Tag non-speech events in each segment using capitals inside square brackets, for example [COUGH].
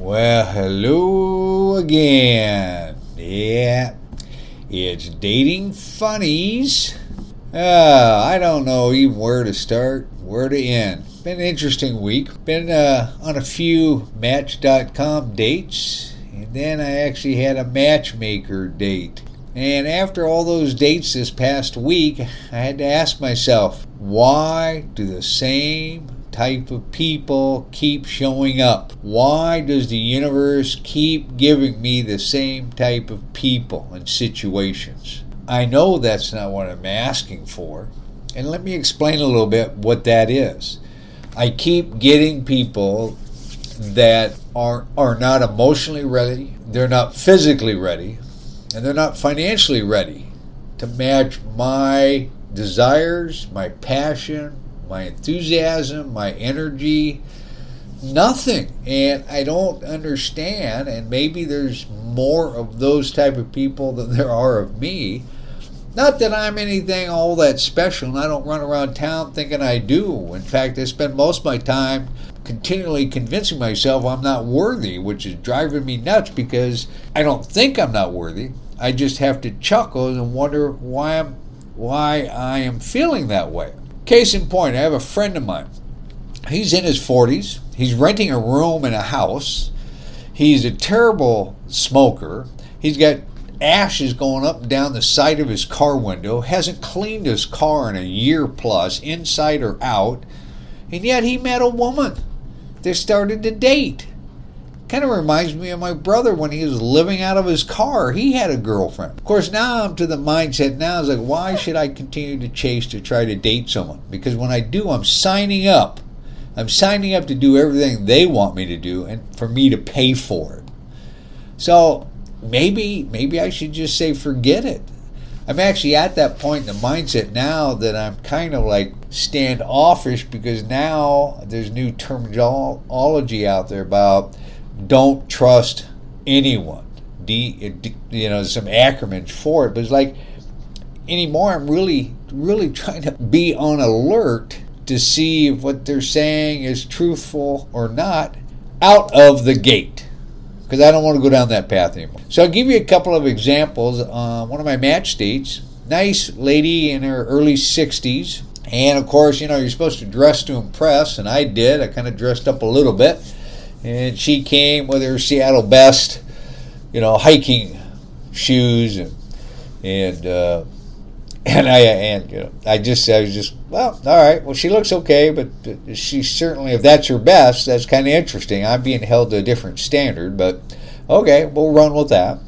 Well, hello again. Yeah, it's dating funnies. Uh, I don't know even where to start, where to end. Been an interesting week. Been uh, on a few Match.com dates, and then I actually had a matchmaker date. And after all those dates this past week, I had to ask myself, why do the same type of people keep showing up? Why does the universe keep giving me the same type of people and situations? I know that's not what I'm asking for. And let me explain a little bit what that is. I keep getting people that are are not emotionally ready, they're not physically ready, and they're not financially ready to match my desires, my passion, my enthusiasm, my energy, nothing. And I don't understand and maybe there's more of those type of people than [LAUGHS] there are of me. Not that I'm anything all that special and I don't run around town thinking I do. In fact, I spend most of my time continually convincing myself I'm not worthy, which is driving me nuts because I don't think I'm not worthy. I just have to chuckle and wonder why I'm why I am feeling that way. Case in point, I have a friend of mine. He's in his 40s. He's renting a room in a house. He's a terrible smoker. He's got ashes going up and down the side of his car window. Hasn't cleaned his car in a year plus, inside or out. And yet he met a woman. They started to date. Kind of reminds me of my brother when he was living out of his car. He had a girlfriend. Of course, now I'm to the mindset now is like, why should I continue to chase to try to date someone? Because when I do, I'm signing up. I'm signing up to do everything they want me to do and for me to pay for it. So maybe maybe I should just say forget it. I'm actually at that point in the mindset now that I'm kind of like standoffish because now there's new terminology out there about don't trust anyone. D, you know, some acronyms for it, but it's like anymore. I'm really, really trying to be on alert to see if what they're saying is truthful or not out of the gate because I don't want to go down that path anymore. So I'll give you a couple of examples. Uh, one of my match dates, nice lady in her early 60s. And of course, you know, you're supposed to dress to impress, and I did. I kind of dressed up a little bit and she came with her Seattle Best, you know, hiking shoes and and uh, and I and you know I just I was just well all right well she looks okay but she certainly if that's her best that's kind of interesting. I'm being held to a different standard but okay we'll run with that.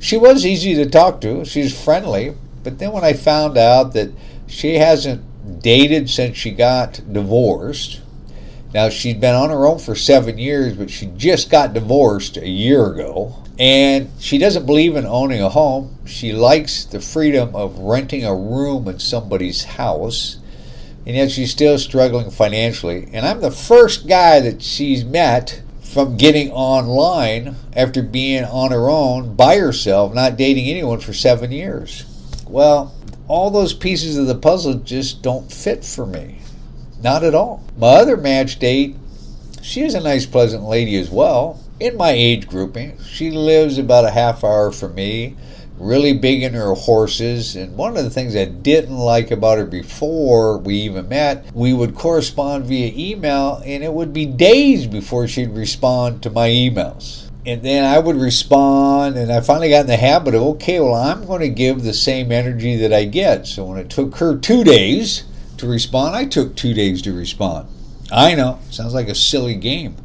She was easy to talk to. She's friendly. But then when I found out that she hasn't dated since she got divorced now, she'd been on her own for seven years, but she just got divorced a year ago. And she doesn't believe in owning a home. She likes the freedom of renting a room in somebody's house. And yet she's still struggling financially. And I'm the first guy that she's met from getting online after being on her own by herself, not dating anyone for seven years. Well, all those pieces of the puzzle just don't fit for me. Not at all. My other match date, she is a nice, pleasant lady as well. In my age grouping, she lives about a half hour from me, really big in her horses. And one of the things I didn't like about her before we even met, we would correspond via email, and it would be days before she'd respond to my emails. And then I would respond, and I finally got in the habit of, okay, well, I'm going to give the same energy that I get. So when it took her two days, to respond. I took two days to respond. I know, sounds like a silly game,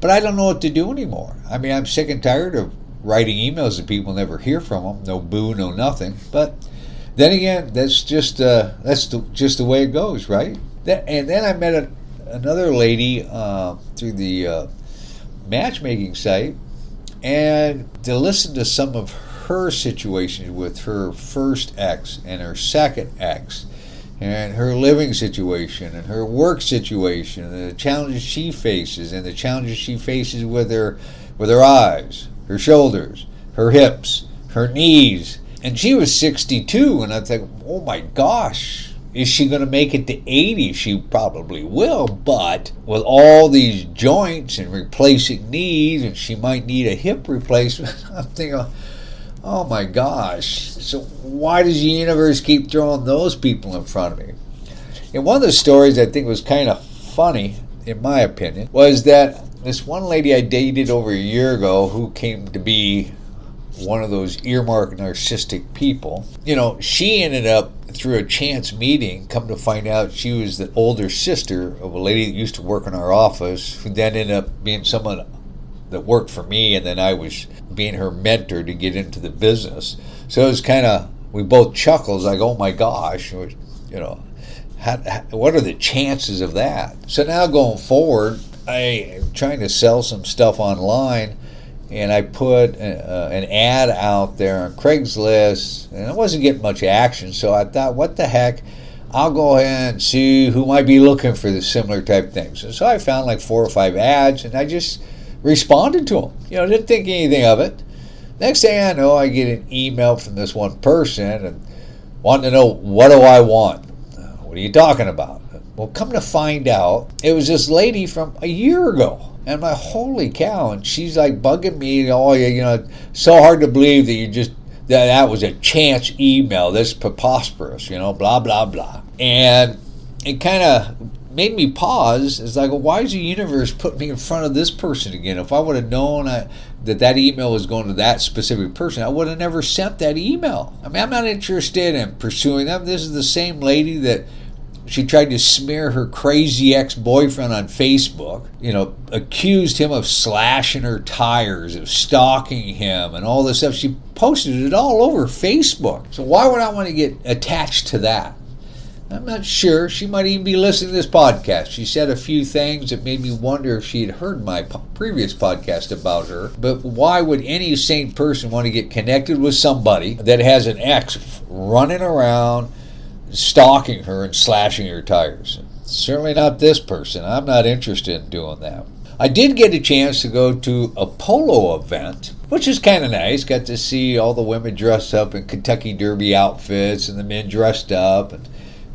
but I don't know what to do anymore. I mean, I'm sick and tired of writing emails to people, never hear from them, no boo, no nothing. But then again, that's just uh, that's the, just the way it goes, right? and then I met a, another lady uh, through the uh, matchmaking site, and to listen to some of her situations with her first ex and her second ex and her living situation and her work situation and the challenges she faces and the challenges she faces with her with her eyes, her shoulders, her hips, her knees. And she was 62 and I think, "Oh my gosh, Is she going to make it to 80? She probably will, but with all these joints and replacing knees, and she might need a hip replacement, [LAUGHS] I'm thinking, oh my gosh. So, why does the universe keep throwing those people in front of me? And one of the stories I think was kind of funny, in my opinion, was that this one lady I dated over a year ago who came to be one of those earmarked narcissistic people. You know, she ended up through a chance meeting, come to find out she was the older sister of a lady that used to work in our office, who then ended up being someone that worked for me, and then I was being her mentor to get into the business. So it was kind of we both chuckled like, "Oh my gosh," you know, how, how, what are the chances of that? So now going forward, I am trying to sell some stuff online and I put uh, an ad out there on Craigslist, and I wasn't getting much action. So I thought, what the heck? I'll go ahead and see who might be looking for the similar type things. And so I found like four or five ads, and I just responded to them. You know, didn't think anything of it. Next thing I know, I get an email from this one person and wanting to know what do I want. Uh, what are you talking about? Well, come to find out, it was this lady from a year ago. And like, holy cow. And she's like bugging me. Oh, you know, so hard to believe that you just, that, that was a chance email. That's preposterous, you know, blah, blah, blah. And it kind of made me pause. It's like, well, why is the universe put me in front of this person again? If I would have known I, that that email was going to that specific person, I would have never sent that email. I mean, I'm not interested in pursuing them. This is the same lady that she tried to smear her crazy ex boyfriend on Facebook, you know, accused him of slashing her tires, of stalking him, and all this stuff. She posted it all over Facebook. So, why would I want to get attached to that? I'm not sure. She might even be listening to this podcast. She said a few things that made me wonder if she had heard my previous podcast about her. But why would any sane person want to get connected with somebody that has an ex running around? stalking her and slashing her tires. Certainly not this person. I'm not interested in doing that. I did get a chance to go to a polo event, which is kind of nice. Got to see all the women dressed up in Kentucky Derby outfits and the men dressed up. And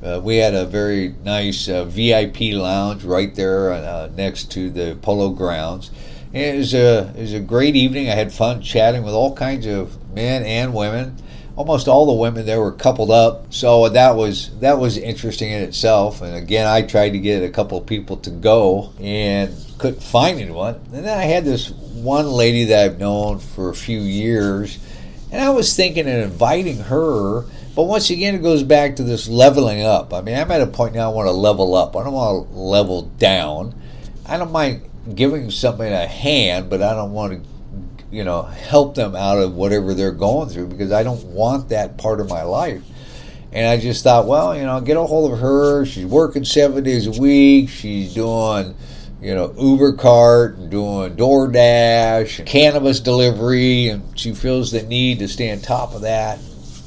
uh, we had a very nice uh, VIP lounge right there uh, next to the polo grounds. And it was a it was a great evening. I had fun chatting with all kinds of men and women almost all the women there were coupled up. So that was that was interesting in itself. And again, I tried to get a couple of people to go and couldn't find anyone. And then I had this one lady that I've known for a few years, and I was thinking of inviting her. But once again, it goes back to this leveling up. I mean, I'm at a point now I want to level up. I don't want to level down. I don't mind giving somebody a hand, but I don't want to you know, help them out of whatever they're going through because I don't want that part of my life. And I just thought, well, you know, get a hold of her. She's working seven days a week. She's doing, you know, Uber cart and doing DoorDash and cannabis delivery, and she feels the need to stay on top of that,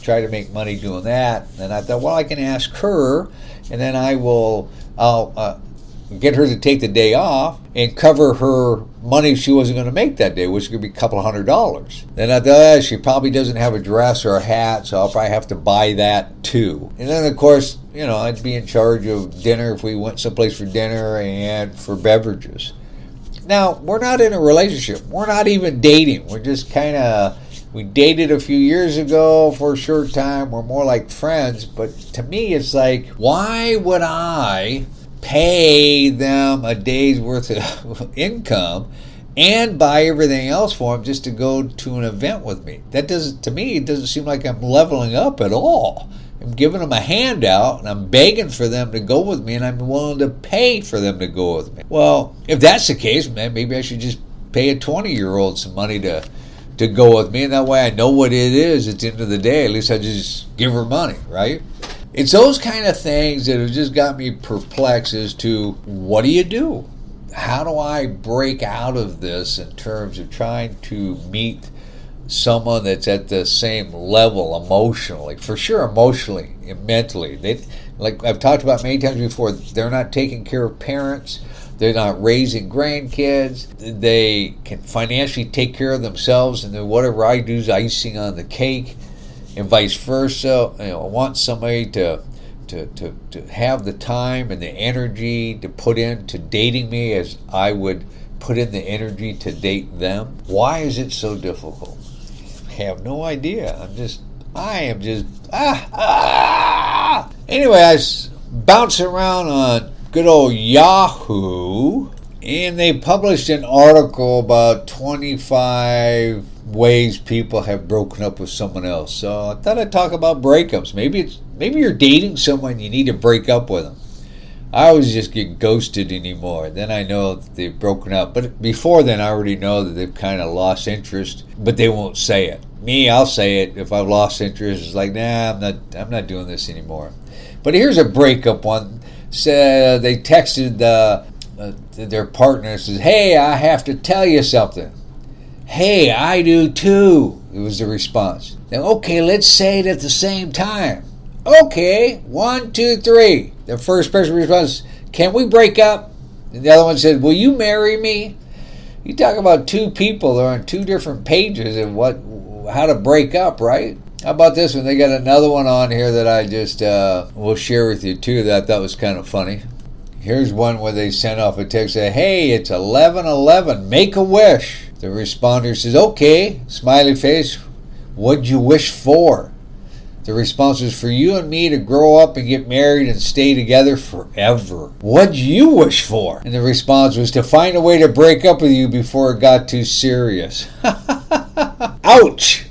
try to make money doing that. And I thought, well, I can ask her, and then I will, I'll, uh, get her to take the day off and cover her money she wasn't going to make that day, which could be a couple hundred dollars. Then I thought, she probably doesn't have a dress or a hat, so I'll probably have to buy that too. And then, of course, you know, I'd be in charge of dinner if we went someplace for dinner and for beverages. Now, we're not in a relationship. We're not even dating. We're just kind of, we dated a few years ago for a short time. We're more like friends. But to me, it's like, why would I pay them a day's worth of [LAUGHS] income and buy everything else for them just to go to an event with me. That doesn't, to me, it doesn't seem like I'm leveling up at all. I'm giving them a handout and I'm begging for them to go with me and I'm willing to pay for them to go with me. Well, if that's the case, man, maybe I should just pay a 20 year old some money to to go with me and that way I know what it is at the end of the day. At least I just give her money, right? It's those kind of things that have just got me perplexed as to what do you do? How do I break out of this in terms of trying to meet someone that's at the same level emotionally? For sure, emotionally mentally. They, like I've talked about many times before, they're not taking care of parents. They're not raising grandkids. They can financially take care of themselves, and then whatever I do is icing on the cake and vice versa. You know, I want somebody to to, to, to have the time and the energy to put into dating me as I would put in the energy to date them? Why is it so difficult? I have no idea. I'm just, I am just, ah, ah. Anyway, I bounce around on good old Yahoo, and they published an article about 25 ways people have broken up with someone else. So I thought I'd talk about breakups. Maybe it's maybe you're dating someone you need to break up with them. I always just get ghosted anymore. Then I know that they've broken up. But before then, I already know that they've kind of lost interest, but they won't say it. Me, I'll say it if I've lost interest. It's like, nah, I'm not. I'm not doing this anymore. But here's a breakup one. So they texted uh, their partner says, "Hey, I have to tell you something." Hey, I do too. It was the response. Now, okay, let's say it at the same time. Okay, one, two, three. The first person responds, Can we break up? And the other one said, Will you marry me? You talk about two people that are on two different pages and what how to break up, right? How about this one? They got another one on here that I just uh, will share with you too that I thought was kind of funny. Here's one where they sent off a text say, "Hey, it's 11:11. Make a wish." The responder says, "Okay." Smiley face. What'd you wish for? The response was for you and me to grow up and get married and stay together forever. What'd you wish for? And the response was to find a way to break up with you before it got too serious. [LAUGHS] Ouch!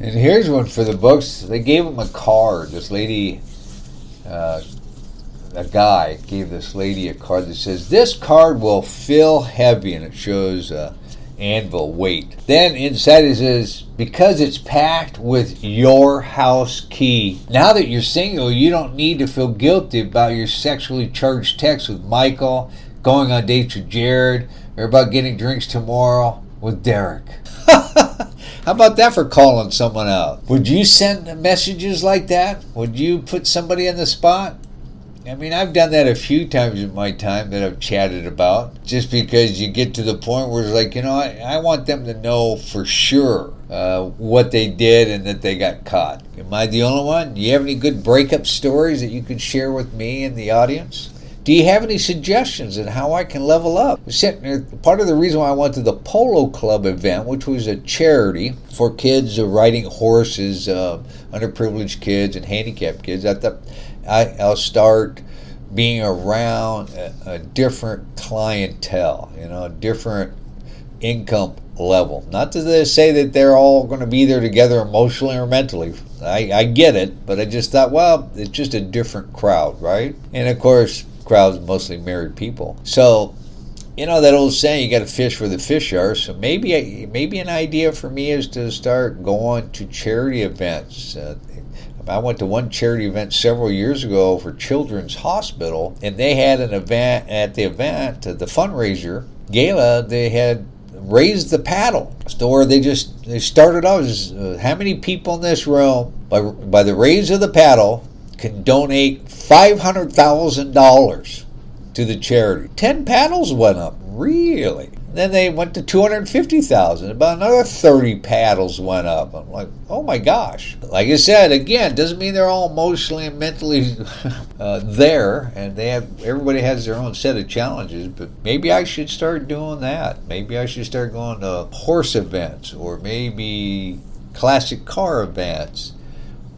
And here's one for the books. They gave him a card. This lady, uh, a guy, gave this lady a card that says, This card will feel heavy, and it shows uh, anvil weight. Then inside it says, because it's packed with your house key. Now that you're single, you don't need to feel guilty about your sexually charged text with Michael, going on dates with Jared, or about getting drinks tomorrow with Derek. [LAUGHS] How about that for calling someone out? Would you send messages like that? Would you put somebody on the spot? I mean, I've done that a few times in my time that I've chatted about, just because you get to the point where it's like, you know, I, I want them to know for sure uh, what they did and that they got caught. Am I the only one? Do you have any good breakup stories that you could share with me and the audience? Do you have any suggestions on how I can level up? Part of the reason why I went to the Polo Club event, which was a charity for kids riding horses, uh, underprivileged kids, and handicapped kids, I thought I, will start being around a, a, different clientele, you know, a different income level. Not to say that they're all going to be there together emotionally or mentally. I, I get it, but I just thought, well, it's just a different crowd, right? And of course, crowds mostly married people. So, you know that old saying, you got to fish where the fish are. So maybe, maybe an idea for me is to start going to charity events. Uh, I went to one charity event several years ago for Children's Hospital, and they had an event at the event, the fundraiser gala. They had raised the paddle store. They just they started out as uh, how many people in this room by by the raise of the paddle can donate five hundred thousand dollars to the charity. Ten paddles went up. Really? Then they went to 250,000. About another 30 paddles went up. I'm like, oh my gosh. Like I said, again, doesn't mean they're all emotionally and mentally [LAUGHS] uh, there, and they have everybody has their own set of challenges. But maybe I should start doing that. Maybe I should start going to horse events, or maybe classic car events,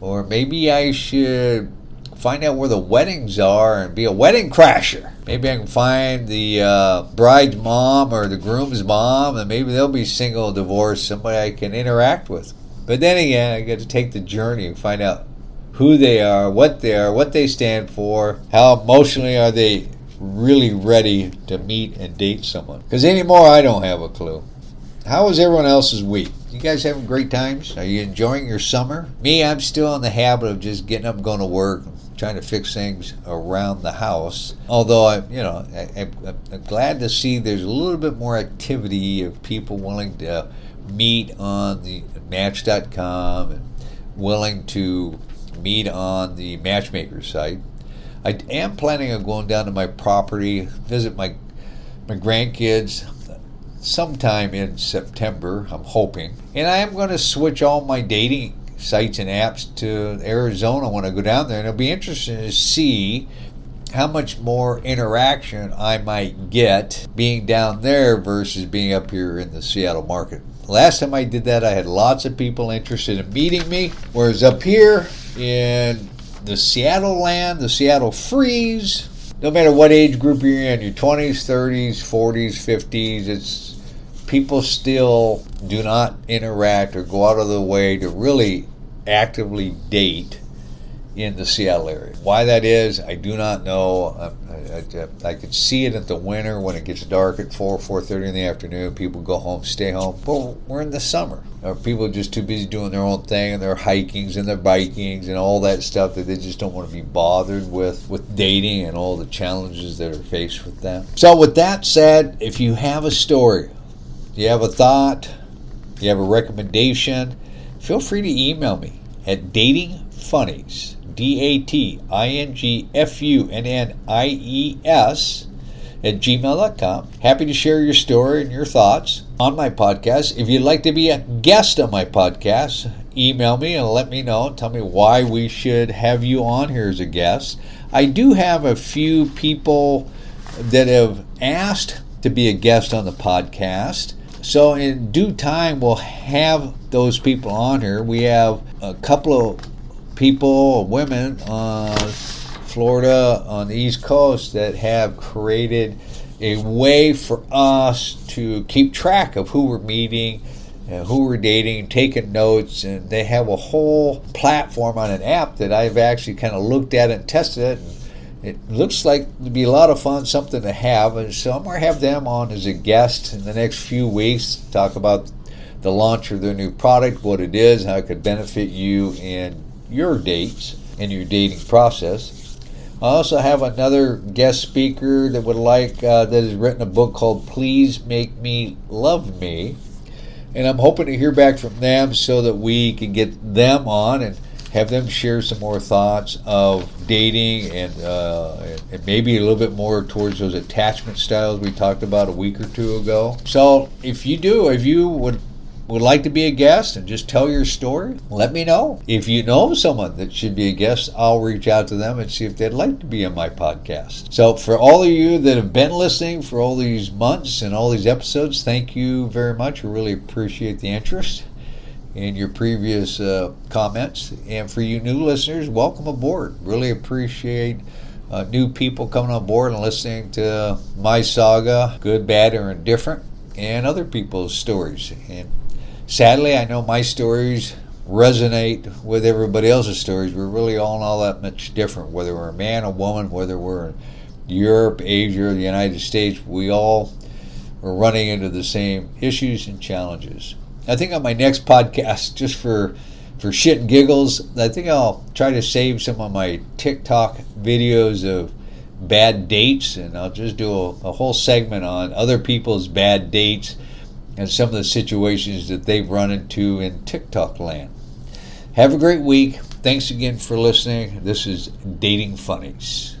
or maybe I should find out where the weddings are and be a wedding crasher. Maybe I can find the uh, bride's mom or the groom's mom, and maybe they'll be single, divorced, somebody I can interact with. But then again, I got to take the journey and find out who they are, what they are, what they stand for, how emotionally are they really ready to meet and date someone. Because anymore, I don't have a clue. How was everyone else's week? You guys having great times? Are you enjoying your summer? Me, I'm still in the habit of just getting up, going to work, trying to fix things around the house. Although I, you know, I, am glad to see there's a little bit more activity of people willing to meet on the Match.com and willing to meet on the Matchmaker site. I am planning on going down to my property, visit my my grandkids sometime in September. I'm hoping, and I am going to switch all my dating sites and apps to Arizona when I go down there, and it'll be interesting to see how much more interaction I might get being down there versus being up here in the Seattle market. Last time I did that, I had lots of people interested in meeting me, whereas up here in the Seattle land, the Seattle freeze, no matter what age group you're in, your 20s, 30s, 40s, 50s, it's people still do not interact or go out of the way to really actively date in the Seattle area. Why that is, I do not know. Um, I, I, I, could see it at the winter when it gets dark at 4, 4.30 in the afternoon. People go home, stay home. But we're in the summer. Uh, people are just too busy doing their own thing and their hikings and their bikings and all that stuff that they just don't want to be bothered with, with dating and all the challenges that are faced with that. So with that said, if you have a story, you have a thought, you have a recommendation, feel free to email me at datingfunnies D A T I N G F U N N I E S at gmail.com. Happy to share your story and your thoughts on my podcast. If you'd like to be a guest on my podcast, email me and let me know. Tell me why we should have you on here as a guest. I do have a few people that have asked to be a guest on the podcast. So, in due time, we'll have those people on here. We have a couple of people, women on Florida, on the East Coast, that have created a way for us to keep track of who we're meeting, and who we're dating, taking notes, and they have a whole platform on an app that I've actually kind of looked at and tested it. And it looks like it'd be a lot of fun, something to have, and so I'm going to have them on as a guest in the next few weeks. Talk about the launch of their new product, what it is, how it could benefit you, and your dates in your dating process. I also have another guest speaker that would like uh, that has written a book called "Please Make Me Love Me," and I'm hoping to hear back from them so that we can get them on and have them share some more thoughts of dating and, uh, and maybe a little bit more towards those attachment styles we talked about a week or two ago. So if you do, if you would would like to be a guest and just tell your story, let me know. If you know someone that should be a guest, I'll reach out to them and see if they'd like to be on my podcast. So, for all of you that have been listening for all these months and all these episodes, thank you very much. I really appreciate the interest in your previous uh, comments. And for you new listeners, welcome aboard. Really appreciate. Uh, new people coming on board and listening to my saga, good, bad, or indifferent, and other people's stories. And sadly, I know my stories resonate with everybody else's stories. We're really all not all that much different, whether we're a man, a woman, whether we're in Europe, Asia, the United States. We all are running into the same issues and challenges. I think on my next podcast, just for for shit and giggles, I think I'll try to save some of my TikTok videos of bad dates, and I'll just do a, a whole segment on other people's bad dates and some of the situations that they've run into in TikTok land. Have a great week. Thanks again for listening. This is Dating Funnies.